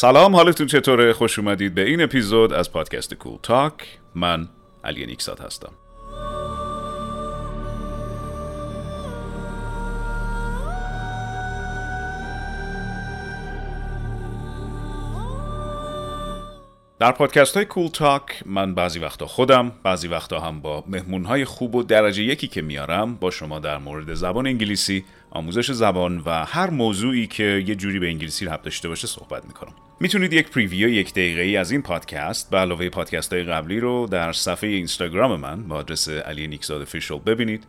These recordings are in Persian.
سلام حالتون چطوره؟ خوش اومدید به این اپیزود از پادکست کول تاک. من علی نیکسات هستم. در پادکست های کول تاک من بعضی وقتا خودم بعضی وقتا هم با مهمون های خوب و درجه یکی که میارم با شما در مورد زبان انگلیسی آموزش زبان و هر موضوعی که یه جوری به انگلیسی ربط داشته باشه صحبت می‌کنم. می‌تونید یک preview یک دقیقه ای از این پادکست به علاوه پادکست های قبلی رو در صفحه اینستاگرام من با آدرس علی نیکزاد official ببینید.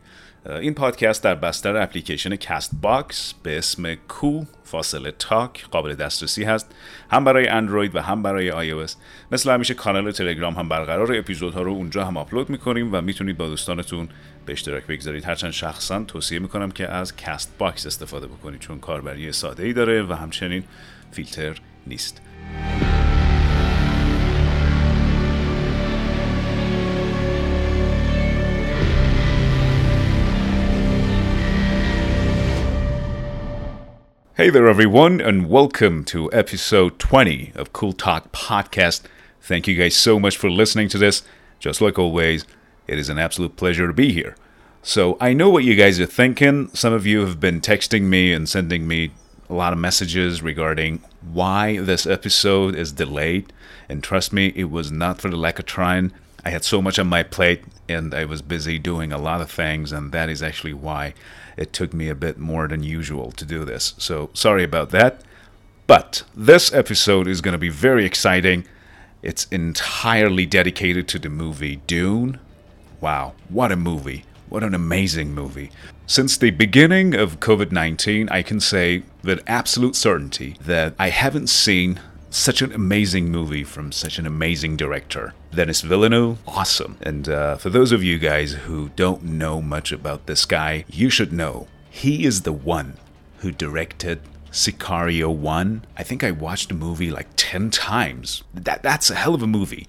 این پادکست در بستر اپلیکیشن CastBox به اسم cool فاصله talk قابل دسترسی هست. هم برای اندروید و هم برای آی مثل همیشه کانال تلگرام هم برقراره. اپیزودها رو اونجا هم آپلود می‌کنیم و می‌تونید با دوستانتون به اشتراک بگذارید هرچند شخصا توصیه می‌کنم که از Castbox استفاده بکنید چون کاربری ساده ای داره و همچنین فیلتر نیست Hey there, everyone, and welcome to episode 20 of Cool Talk Podcast. Thank you guys so much for listening to this. Just like always, it is an absolute pleasure to be here. So, I know what you guys are thinking. Some of you have been texting me and sending me a lot of messages regarding why this episode is delayed. And trust me, it was not for the lack of trying. I had so much on my plate and I was busy doing a lot of things, and that is actually why it took me a bit more than usual to do this. So sorry about that. But this episode is going to be very exciting. It's entirely dedicated to the movie Dune. Wow, what a movie! What an amazing movie. Since the beginning of COVID 19, I can say with absolute certainty that I haven't seen such an amazing movie from such an amazing director. Denis Villeneuve, awesome. And uh, for those of you guys who don't know much about this guy, you should know he is the one who directed Sicario 1. I think I watched the movie like 10 times. That, that's a hell of a movie.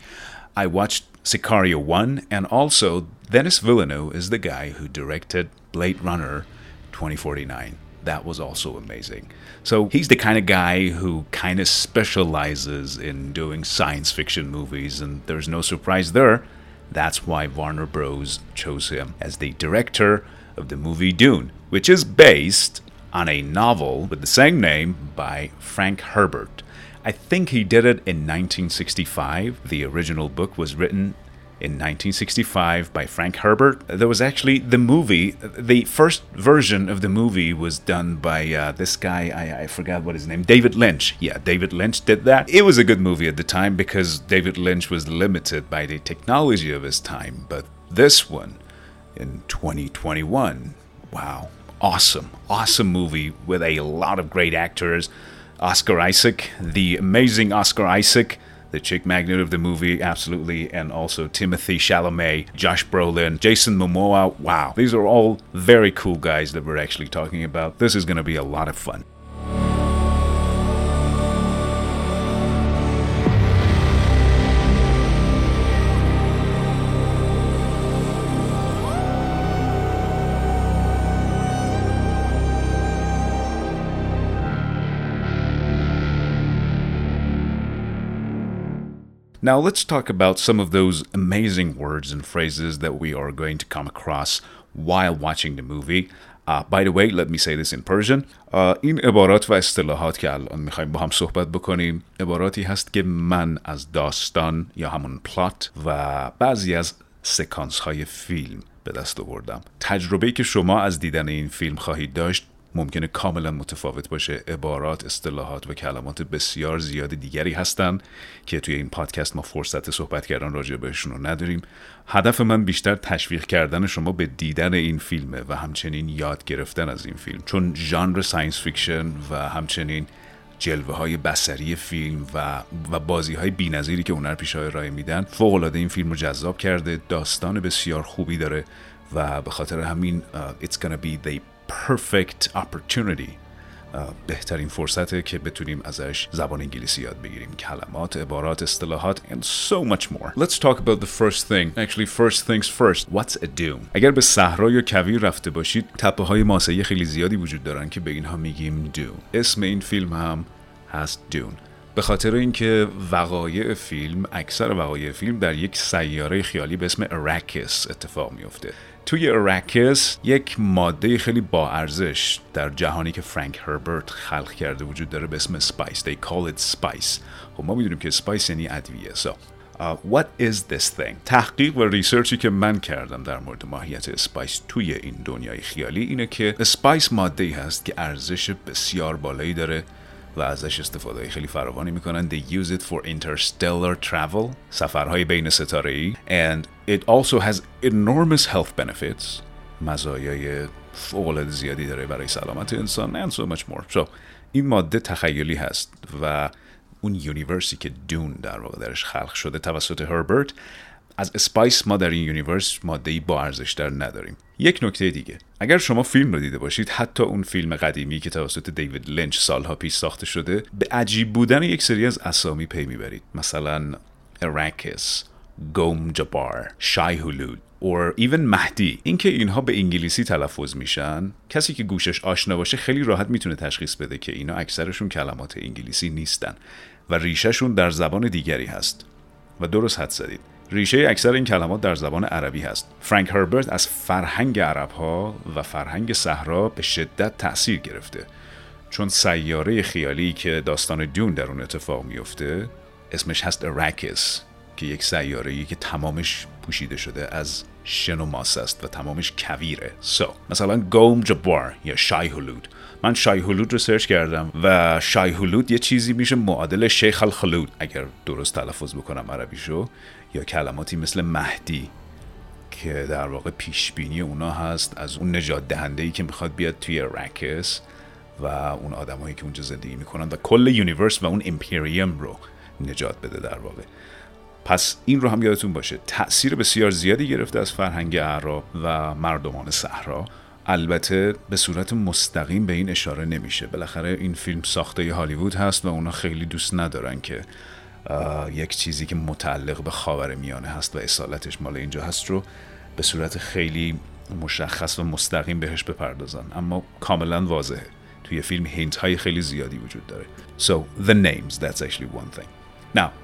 I watched Sicario 1, and also Denis Villeneuve is the guy who directed Blade Runner 2049 that was also amazing. So he's the kind of guy who kind of specializes in doing science fiction movies, and there's no surprise there. That's why Warner Bros. chose him as the director of the movie Dune, which is based on a novel with the same name by Frank Herbert. I think he did it in 1965. The original book was written in 1965 by Frank Herbert. There was actually the movie, the first version of the movie was done by uh, this guy, I, I forgot what his name, David Lynch. Yeah, David Lynch did that. It was a good movie at the time because David Lynch was limited by the technology of his time, but this one in 2021, wow, awesome, awesome movie with a lot of great actors. Oscar Isaac, the amazing Oscar Isaac the chick magnet of the movie, absolutely, and also Timothy Chalamet, Josh Brolin, Jason Momoa. Wow, these are all very cool guys that we're actually talking about. This is going to be a lot of fun. Now, let's talk about some of those amazing words and phrases that we are going to come across while watching the movie. Uh, by the way, let me say this in Persian. Uh, این عبارات و اصطلاحات که الان می‌خوایم با هم صحبت بکنیم عباراتی هست که من از داستان یا همون پلات و بعضی از سکانس های فیلم به دست آوردم تجربه که شما از دیدن این فیلم خواهید داشت ممکنه کاملا متفاوت باشه. عبارات اصطلاحات و کلمات بسیار زیاد دیگری هستند که توی این پادکست ما فرصت صحبت کردن راجع بهشون رو نداریم. هدف من بیشتر تشویق کردن شما به دیدن این فیلمه و همچنین یاد گرفتن از این فیلم. چون ژانر science fiction و همچنین جلوه های بصری فیلم و و بازی های بی‌نظیری که هنرپیشه هاش میدن فوق‌العاده این فیلم رو جذاب کرده داستان بسیار خوبی داره و به خاطر همین uh, it's gonna be the perfect opportunity. بهترین فرصته که بتونیم ازش زبان انگلیسی یاد بگیریم. کلمات عبارات اصطلاحات and so much more. Let's talk about the first thing. Actually first things first. What's a dune? اگر به صحرا یا کویر رفته باشید تپه های ماسه‌ای خیلی زیادی وجود دارن که به اینها میگیم dune اسم این فیلم هم هست Dune به خاطر اینکه وقایع فیلم اکثر وقایع فیلم در یک سیاره خیالی به اسم اراکس اتفاق میفته توی اراکس یک ماده خیلی با ارزش در جهانی که فرانک هربرت خلق کرده وجود داره به اسم spice they call it spice. خب ما می‌دونیم که spice یعنی ادویه. So uh, what is this thing? تحقیق و research ی که من کردم در مورد ماهیت spice توی این دنیای خیالی اینه که spice ماده ای هست که ارزش بسیار بالایی داره و ازش استفاده خیلی فراوانی می‌کنن. They use it for interstellar travel سفرهای بین ستاره ای and it also has enormous health benefits. مزایای فوق‌العاده زیادی داره برای سلامت انسان and so much more. So این ماده تخیلی هست و اون universe ی که Dune در واقع درش خلق شده توسط هربرت از spice ما در این universe ماده با ارزش تر نداریم. یک نکته دیگه. اگر شما فیلم رو دیده باشید حتی اون فیلم قدیمی که توسط دیوید لنچ سالها پیش ساخته شده به عجیب بودن یک سری از اسامی پی می‌برید. مثلا اراکس گوم جبار شای هولود or even مهدی اینکه اینها به انگلیسی تلفظ میشن کسی که گوشش آشنا باشه خیلی راحت می‌تونه تشخیص بده که اینا اکثرشون کلمات انگلیسی نیستن و ریشهشون در زبان دیگری هست. و درست حد زدید. ریشه اکثر این کلمات در زبان عربی هست. فرانک هربرت از فرهنگ عرب ها و فرهنگ صحرا به شدت تاثیر گرفته. چون سیاره خیالی که داستان دون در اون اتفاق میفته اسمش هست اراکس که یک سیاره که تمامش پوشیده شده از شن و ماس است و تمامش کویره. سو so, مثلا گوم جبار یا شای هلود من شای هلود رو search کردم و شای هلود یه چیزی میشه معادل شیخ الخلود اگر درست تلفظ بکنم عربیشو یا کلماتی مثل مهدی که در واقع پیش بینی اونا هست از اون نجات دهنده ای که می‌خواد بیاد توی اراکس و اون آدمایی که اونجا زندگی می‌کنن و کل universe و اون Imperium رو نجات بده در واقع. پس این رو هم یادتون باشه. تاثیر بسیار زیادی گرفته از فرهنگ اعراب و مردمان صحرا. البته به صورت مستقیم به این اشاره نمیشه. بالاخره این فیلم ساخته هالیوود هست و اونا خیلی دوست ندارن که یک چیزی که متعلق به خاور میانه هست و اصالتش مال اینجا هست رو به صورت خیلی مشخص و مستقیم بهش بپردازن. اما کاملا واضحه. توی فیلم hint های خیلی زیادی وجود داره. So the names that's actually one thing. Now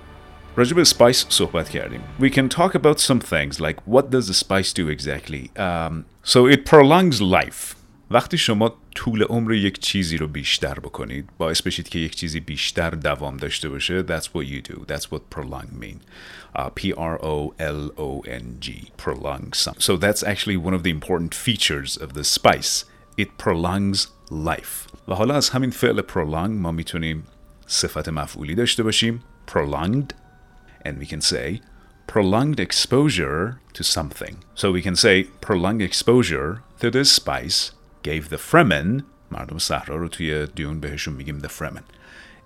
راجع به spice صحبت کردیم We can talk about some things like what does the spice do exactly um, So it prolongs life وقتی شما طول عمر یک چیزی رو بیشتر بکنید باعث بشید که یک چیزی بیشتر دوام داشته باشه That's what you do That's what prolong mean uh, P-R-O-L-O-N-G prolong some So that's actually one of the important features of the spice It prolongs life و حالا از همین فعل prolong ما میتونیم صفت مفعولی داشته باشیم prolonged and we can say prolonged exposure to something. So we can say prolonged exposure to this spice gave the Fremen مردم صحرا رو توی دیون بهشون میگیم the Fremen.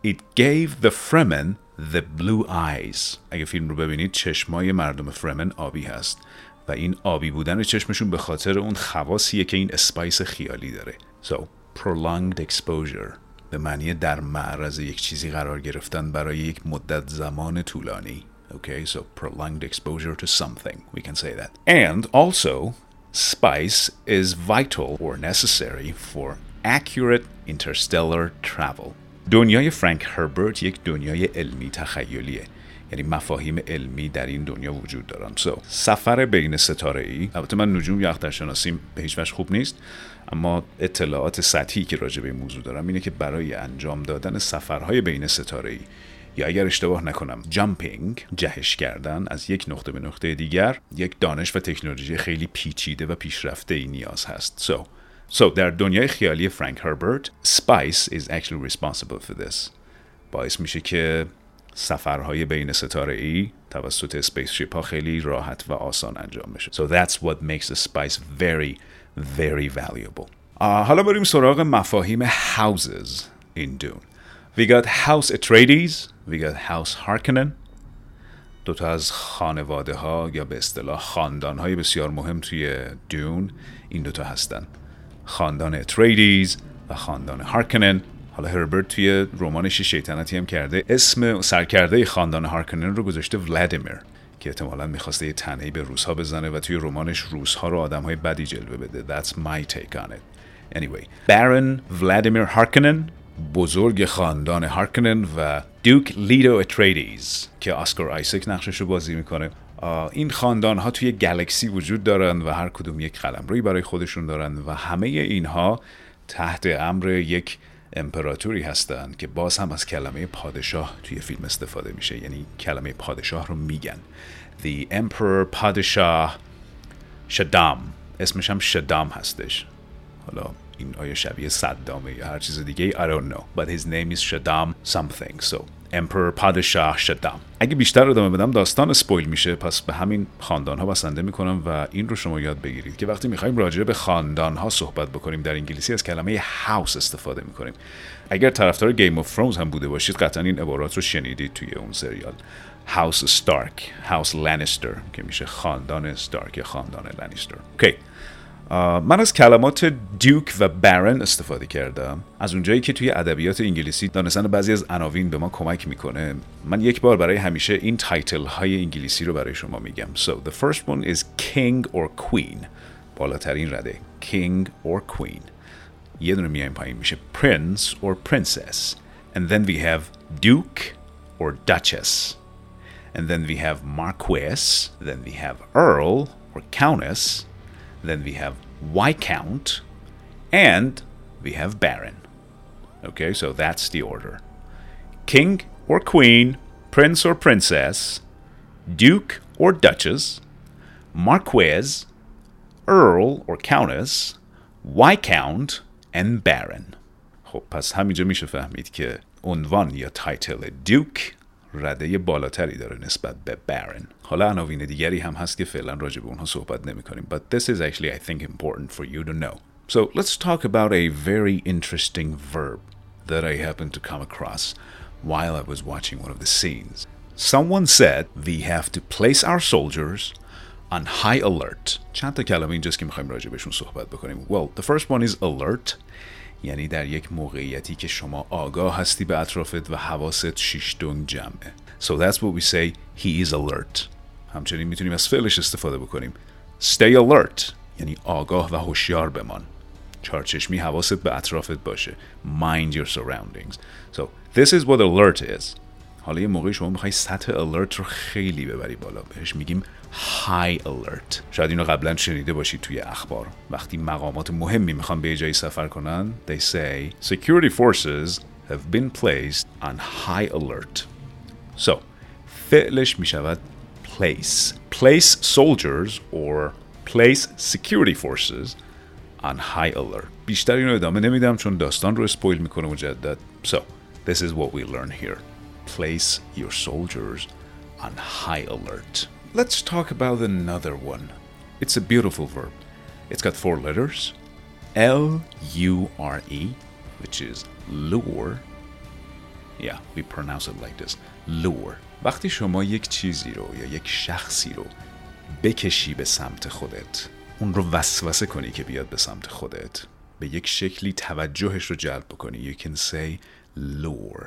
It gave the Fremen the blue eyes. اگه فیلم رو ببینید چشمای مردم فرمن آبی هست و این آبی بودن چشمشون به خاطر اون خواصیه که این اسپایس خیالی داره. So prolonged exposure به معنی در معرض یک چیزی قرار گرفتن برای یک مدت زمان طولانی. Okay, so prolonged exposure to something, we can say that. And also, spice is vital or necessary for accurate interstellar travel. دنیای فرانک هربرت یک دنیای علمی تخیلیه یعنی مفاهیم علمی در این دنیا وجود دارن. So, سفر بین ستاره ای البته من نجوم یا اخترشناسیم به هیچ خوب نیست اما اطلاعات سطحی که راجع به این موضوع دارم اینه که برای انجام دادن سفرهای بین ستاره ای یا اگر اشتباه نکنم جامپینگ جهش کردن از یک نقطه به نقطه دیگر یک دانش و تکنولوژی خیلی پیچیده و پیشرفته ای نیاز هست. So So در دنیای خیالی فرانک هربرت Spice is actually responsible for this. باعث میشه که سفرهای بین ستاره ای توسط اسپیس شیپ ها خیلی راحت و آسان انجام بشه So that's what makes the spice very very valuable. حالا بریم سراغ مفاهیم houses in Dune. We got House Atreides We got House Harkonnen. دوتا از خانواده ها یا به اصطلاح خاندان های بسیار مهم توی دون این دوتا هستن. خاندان اتریدیز و خاندان هارکنن حالا هربرت توی رمانش شیطنتی هم کرده اسم سرکرده خاندان هارکنن رو گذاشته ولادیمیر که احتمالا می‌خواسته یه تنهی به روزها بزنه و توی رمانش روزها رو آدم های بدی جلوه بده. That's my take on it. Anyway Baron ولادیمیر هارکنن بزرگ خاندان هارکنن و دوک لیدو اتریدیز که آسکار آیسک نقشش رو بازی می‌کنه. این خاندان ها توی گلکسی وجود دارن و هر کدوم یک قلم روی برای خودشون دارن و همه اینها تحت امر یک امپراتوری هستند که باز هم از کلمه پادشاه توی فیلم استفاده میشه. یعنی کلمه پادشاه رو میگن. The Emperor پادشاه شدام اسمش هم شدام هستش. حالا این آیا شبیه صدامه یا هر چیز دیگه I don't know. But his name is شدام something. So emperor پادشاه شدام اگه بیشتر ادامه بدم داستان spoil میشه. پس به همین خاندان ها بسنده می‌کنم و این رو شما یاد بگیرید که وقتی می‌خوایم راجع به خاندان ها صحبت بکنیم در انگلیسی از کلمه house استفاده می‌کنیم. اگر طرفدار Game of Thrones هم بوده باشید قطعا این عبارات رو شنیدید توی اون سریال. House Stark House Lannister که میشه خاندان استارک یا خاندان لانیستر okay من از کلمات دیوک و baron استفاده کردم. از اونجایی که توی ادبیات انگلیسی دانستن بعضی از عناوین به ما کمک می‌کنه من یک بار برای همیشه این تایتل های انگلیسی رو برای شما میگم. So the first one is king or queen. بالاترین رده. King or queen. یه دونه میایم پایین. میشه prince or princess. And then we have duke or duchess. And then we have marquess. Then we have earl or countess. then we have Viscount, and we have Baron. Okay, so that's the order King or Queen, Prince or Princess, Duke or Duchess, Marquess, Earl or Countess, Viscount, and Baron. خب پس همینجا میشه فهمید که عنوان یا تایتل دیوک رده بالاتری داره نسبت به بارن حالا عناوین دیگری هم هست که فعلا راجع به اونها صحبت نمی کنیم but this is actually I think important for you to know so let's talk about a very interesting verb that I happened to come across while I was watching one of the scenes someone said we have to place our soldiers on high alert چند تا کلمه اینجاست که می‌خوایم راجع بهشون صحبت بکنیم well the first one is alert یعنی در یک موقعیتی که شما آگاه هستی به اطرافت و حواست شیشتونگ جمعه. So that's what we say he is alert. همچنین می‌تونیم از فعلش استفاده بکنیم. Stay alert. یعنی آگاه و هوشیار بمان. چارچشمی حواست به اطرافت باشه. Mind your surroundings. So this is what alert is. حالا یه موقعی شما می‌خوای سطح alert رو خیلی ببری بالا. بهش میگیم high alert شاید اینو قبلا شنیده باشید توی اخبار وقتی مقامات مهمی می‌خوان به جایی سفر کنن they say security forces have been placed on high alert so فعلش می‌شود place place soldiers or place security forces on high alert بیشتر اینو ادامه نمیدم چون داستان رو اسپویل می‌کنه مجدد so this is what we learn here place your soldiers on high alert Let's talk about another one. It's a beautiful verb. It's got four letters L U R E, which is lure. Yeah, we pronounce it like this lure. وقتی شما یک چیزی رو یا یک شخصی رو بکشی به سمت خودت اون رو وسوسه کنی که بیاد به سمت خودت به یک شکلی توجهش رو جلب بکنی You can say lure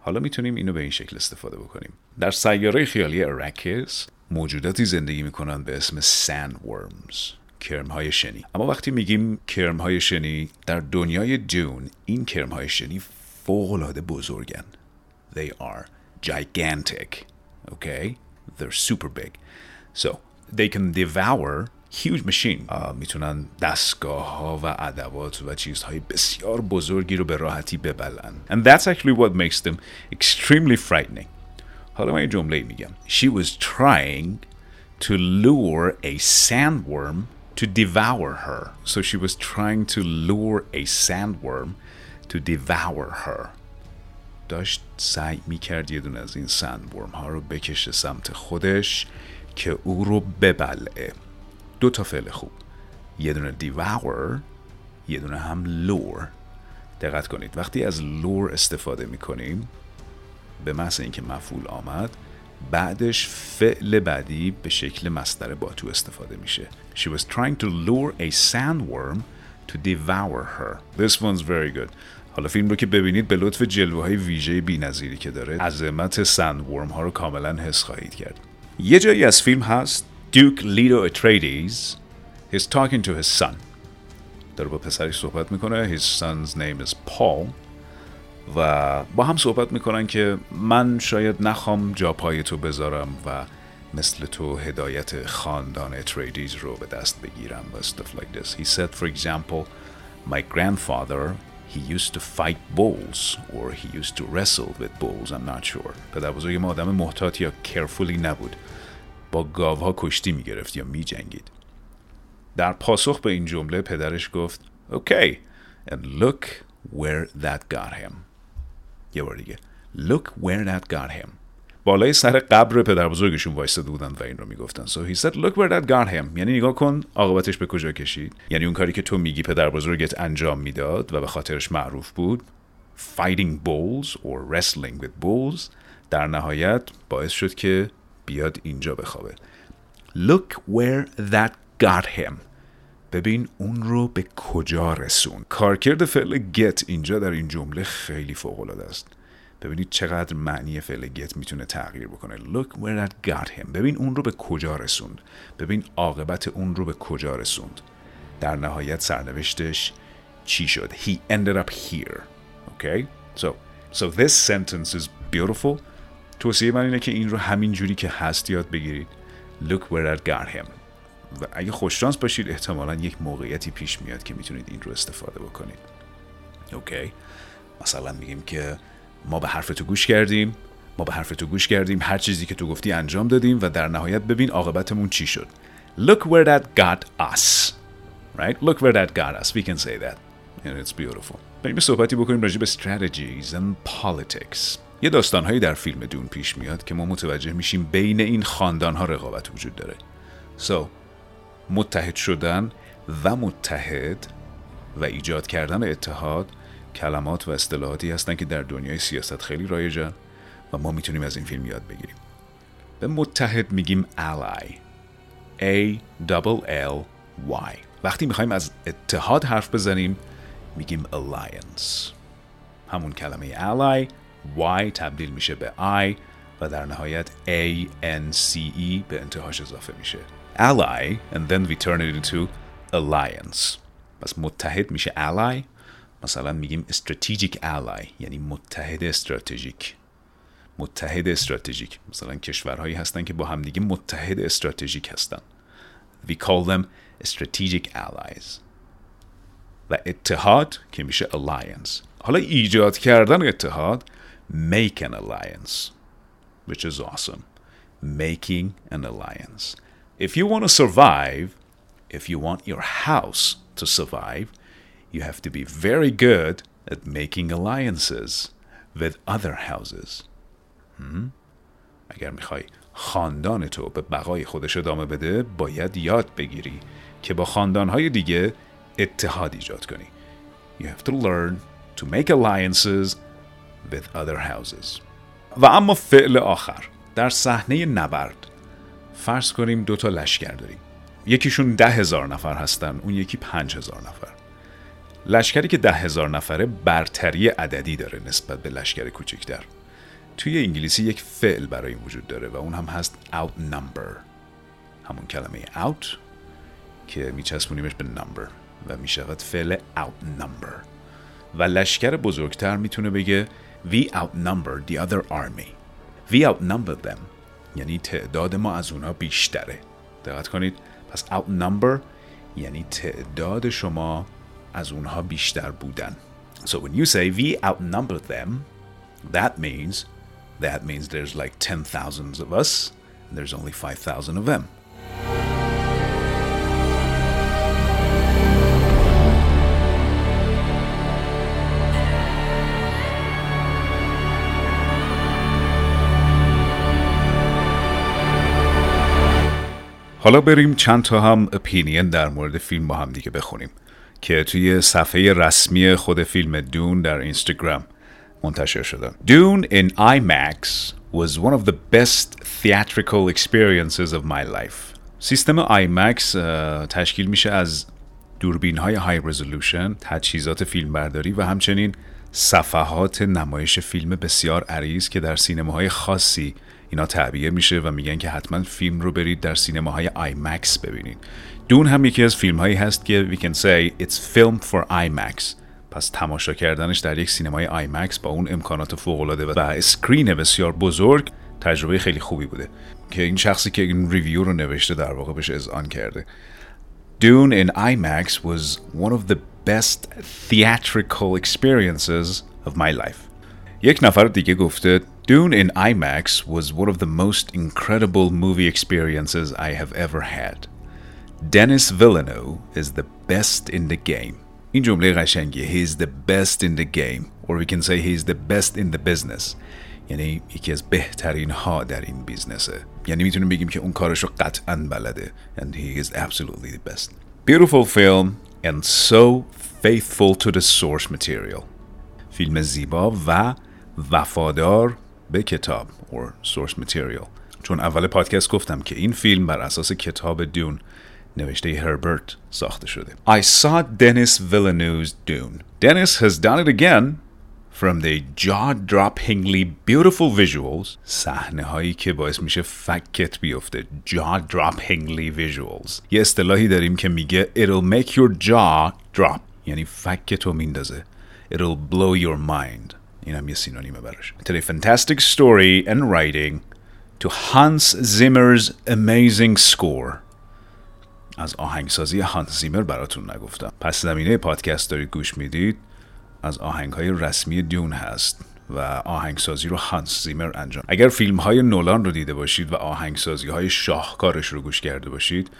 حالا می‌تونیم اینو به این شکل استفاده بکنیم در سیاره خیالی اراکیس موجوداتی زندگی می‌کنن به اسم sandworms کرم های شنی. اما وقتی میگیم کرم های شنی در دنیای دون این کرم های شنی فوق العاده بزرگن. They are gigantic. Okay? They're super big. So they can devour huge machine. می‌تونن دستگاه ها و ادوات و چیزهای بسیار بزرگی رو به راحتی ببلن and that's actually what makes them extremely frightening. حالا من یه جمله میگم. She was trying to lure a sandworm to devour her. So she was trying to lure a sandworm to devour her. داشت سعی می‌کرد یه دونه از این سندورم ها رو بکشه سمت خودش که او رو ببلعه. دو تا فعل خوب. یه دونه devour یه دونه هم lure. دقت کنید. وقتی از lure استفاده می‌کنیم به محض اینکه مفعول آمد بعدش فعل بعدی به شکل مصدر باتو استفاده میشه. She was trying to lure a sandworm to devour her. This one's very good. حالا فیلم رو که ببینید به لطف جلوه های ویژه بی نظیری که داره عظمت سندورم ها رو کاملا حس خواهید کرد. یه جایی از فیلم هست Duke Leto Atreides. He's talking to his son. داره با پسرش صحبت می‌کنه. His son's name is Paul. و با هم صحبت می‌کنن که من شاید نخوام جا پای تو بذارم و مثل تو هدایت خاندان تریدیز رو به دست بگیرم و stuff like this. He said for example, my grandfather he used to fight bulls or he used to wrestle with bulls I'm not sure. پدر بزرگ ما آدم محتاط یا carefully نبود. با گاوها کشتی می‌گرفت یا میجنگید. در پاسخ به این جمله پدرش گفت okay and look where that got him. یه بار دیگه. Look where that got him بالای سر قبر پدر بزرگشون وایستاده بودن و این رو می‌گفتن. So he said look where that got him یعنی نگاه کن عاقبتش به کجا کشید. یعنی اون کاری که تو میگی پدر بزرگت انجام می‌داد و به خاطرش معروف بود fighting bulls or wrestling with bulls در نهایت باعث شد که بیاد اینجا بخوابه. Look where that got him ببین اون رو به کجا رسون. کارکرد فعل get اینجا در این جمله خیلی فوق العاده است. ببینید چقدر معنی فعل get می‌تونه تغییر بکنه. Look where that got him. ببین اون رو به کجا رسوند. ببین عاقبت اون رو به کجا رسوند. در نهایت سرنوشتش چی شد؟ He ended up here. Okay? So so this sentence is beautiful. توصیه من اینه که این رو همین جوری که هست یاد بگیرید. Look where that got him. و اگه خوششانس باشید احتمالا یک موقعیتی پیش میاد که می‌تونید این رو استفاده بکنید. اوکی؟ مثلا میگیم که ما به حرف تو گوش کردیم ما به حرف تو گوش کردیم هر چیزی که تو گفتی انجام دادیم و در نهایت ببین عاقبتمون چی شد. Look where that got us. Right? Look where that got us. We can say that. And it's beautiful. بریم صحبتی بکنیم راجع به strategies and politics. یه داستانهایی در فیلم دون پیش میاد که ما متوجه میشیم بین این خاندان ها رقابت وجود داره. So متحد شدن و متحد و ایجاد کردن اتحاد کلمات و اصطلاحاتی هستن که در دنیای سیاست خیلی رایجن و ما می‌تونیم از این فیلم یاد بگیریم. به متحد میگیم ally. A double L Y. وقتی می‌خوایم از اتحاد حرف بزنیم میگیم alliance. همون کلمه ally Y تبدیل میشه به I و در نهایت A N C E به انتهاش اضافه میشه. ally and then we turn it into alliance پس متحد میشه ally مثلا میگیم strategic ally یعنی متحد استراتژیک متحد استراتژیک مثلا کشورهایی هستن که با همدیگه متحد استراتژیک هستن we call them strategic allies و اتحاد که میشه alliance حالا ایجاد کردن اتحاد make an alliance which is awesome making an alliance if you want to survive if you want your house to survive you have to be very good at making alliances with other houses. Hmm? اگر میخوای خاندان تو به بقای خودش ادامه بده باید یاد بگیری که با خاندانهای دیگه اتحاد ایجاد کنی. You have to learn to make alliances with other houses. و اما فعل آخر در صحنه نبرد فرض کنیم دو تا لشکر داریم. یکیشون ده هزار نفر هستن اون یکی پنج هزار نفر. لشکری که ده هزار نفره برتری عددی داره نسبت به لشکر کوچکتر. توی انگلیسی یک فعل برای این وجود داره و اون هم هست outnumber. همون کلمه out که میچسبونیمش به number و می‌شود فعل outnumber. و لشکر بزرگتر می‌تونه بگه we outnumber the other army. We outnumber them. یعنی تعداد ما از اونها بیشتره دقت کنید پس outnumber یعنی تعداد شما از اونها بیشتر بودن so when you say we outnumber them that means that means there's like 10,000 of us and there's only 5,000 of them حالا بریم چند تا هم اپینین در مورد فیلم با هم دیگه بخونیم که توی صفحه رسمی خود فیلم دون در اینستاگرام منتشر شدن Dune in IMAX was one of the best theatrical experiences of my life. سیستم IMAX تشکیل میشه از دوربین های های رزولوشن تجهیزات فیلمبرداری و همچنین صفحات نمایش فیلم بسیار عریض که در سینماهای خاصی اینا تعبیه میشه و میگن که حتما فیلم رو برید در سینماهای IMAX ببینید. دون هم یکی از فیلم هایی هست که we can say it's filmed for IMAX. پس تماشا کردنش در یک سینمای IMAX با اون امکانات فوق‌العاده و screen بسیار بزرگ تجربه خیلی خوبی بوده. که این شخصی که این review رو نوشته در واقع بهش اذعان کرده. Dune in IMAX was one of the best theatrical experiences of my life. یک نفر دیگه گفته Dune in IMAX was one of the most incredible movie experiences I have ever had. Dennis Villeneuve is the best in the game. این جمله قشنگیه He is the best in the game or we can say he is the best in the business یعنی یکی از بهترین ها در این بیزنسه یعنی میتونیم بگیم که اون کارش رو قطعا بلده and he is absolutely the best beautiful film and so faithful to the source material فیلم زیبا و وفادار به کتاب or source material چون اول پادکست گفتم که این فیلم بر اساس کتاب دون نوشته هربرت ساخته شده I saw Dennis Villeneuve's Dune Dennis has done it again from the jaw-droppingly beautiful visuals صحنه هایی که باعث میشه فکت بیفته jaw-droppingly visuals یه اصطلاحی داریم که میگه it'll make your jaw drop یعنی فکت رو میندازه it'll blow your mind این هم یه سینونیمه براش. To a fantastic story and writing to Hans Zimmer's amazing score. از آهنگسازی هانس زیمر براتون نگفتم. پس زمینه پادکست دارید گوش می‌دید. از آهنگ های رسمی دیون هست و آهنگسازی رو هانس زیمر انجام. اگر فیلم های نولان رو دیده باشید و آهنگسازی های شاهکارش رو گوش کرده باشید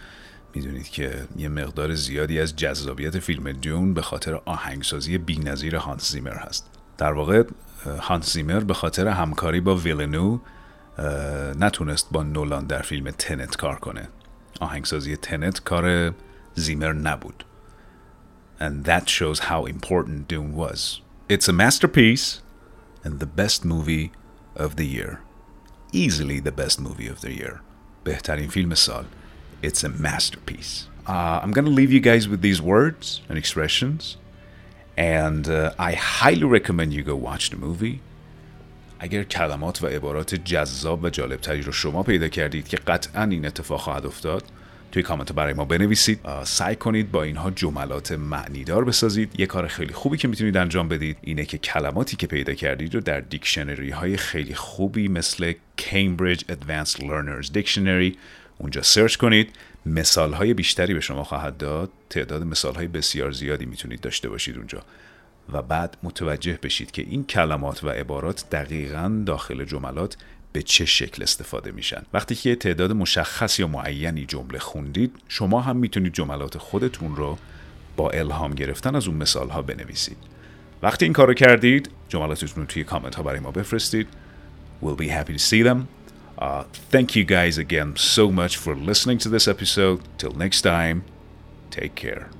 می‌دونید که یه مقدار زیادی از جذابیت فیلم دیون به خاطر آهنگسازی بی‌نظیر هانس زیمر هست. در واقع هانس زیمر به خاطر همکاری با ویلنو نتونست با نولان در فیلم تنت کار کنه آهنگسازی تنت کار زیمر نبود and that shows how important Dune was. It's a masterpiece and the best movie of the year. Easily the best movie of the year. بهترین فیلم سال. It's a masterpiece. Uh, I'm to leave you guys with these words and expressions. And uh, I highly recommend you go watch the movie. اگر کلمات و عبارات جذاب و جالبتری رو شما پیدا کردید که قطعا این اتفاق خواهد افتاد توی کامنت برای ما بنویسید سعی کنید با اینها جملات معنیدار بسازید یه کار خیلی خوبی که می‌تونید انجام بدید اینه که کلماتی که پیدا کردید رو در دیکشنری های خیلی خوبی مثل Cambridge Advanced Learners Dictionary اونجا سرچ کنید. مثال های بیشتری به شما خواهد داد. تعداد مثال های بسیار زیادی می‌تونید داشته باشید اونجا. و بعد متوجه بشید که این کلمات و عبارات دقیقا داخل جملات به چه شکل استفاده میشن. وقتی که تعداد مشخص یا معینی جمله خوندید شما هم می‌تونید جملات خودتون رو با الهام گرفتن از اون مثال ها بنویسید. وقتی این کارو کردید جملاتتون رو توی کامنت ها برای ما بفرستید. We'll be happy to see them. Uh, thank you guys again so much for listening to this episode. Till next time, take care.